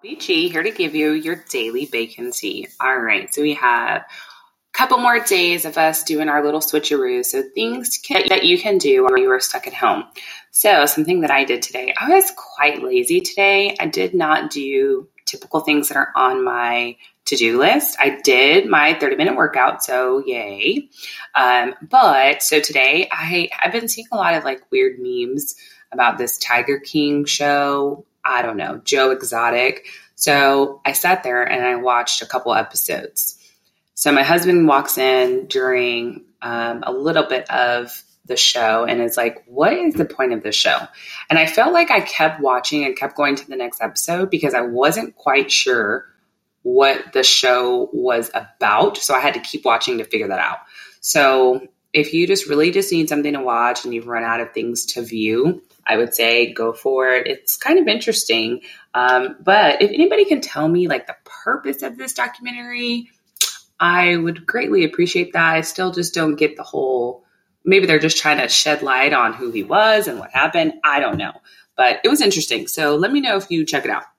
Beachy here to give you your daily bacon tea. All right, so we have a couple more days of us doing our little switcheroo. So things can, that you can do while you are stuck at home. So something that I did today, I was quite lazy today. I did not do typical things that are on my to-do list. I did my 30-minute workout, so yay. Um, but so today I I've been seeing a lot of like weird memes about this Tiger King show I don't know, Joe Exotic. So I sat there and I watched a couple episodes. So my husband walks in during um, a little bit of the show and is like, What is the point of this show? And I felt like I kept watching and kept going to the next episode because I wasn't quite sure what the show was about. So I had to keep watching to figure that out. So if you just really just need something to watch and you've run out of things to view, I would say go for it. It's kind of interesting. Um, but if anybody can tell me like the purpose of this documentary, I would greatly appreciate that. I still just don't get the whole, maybe they're just trying to shed light on who he was and what happened. I don't know. But it was interesting. So let me know if you check it out.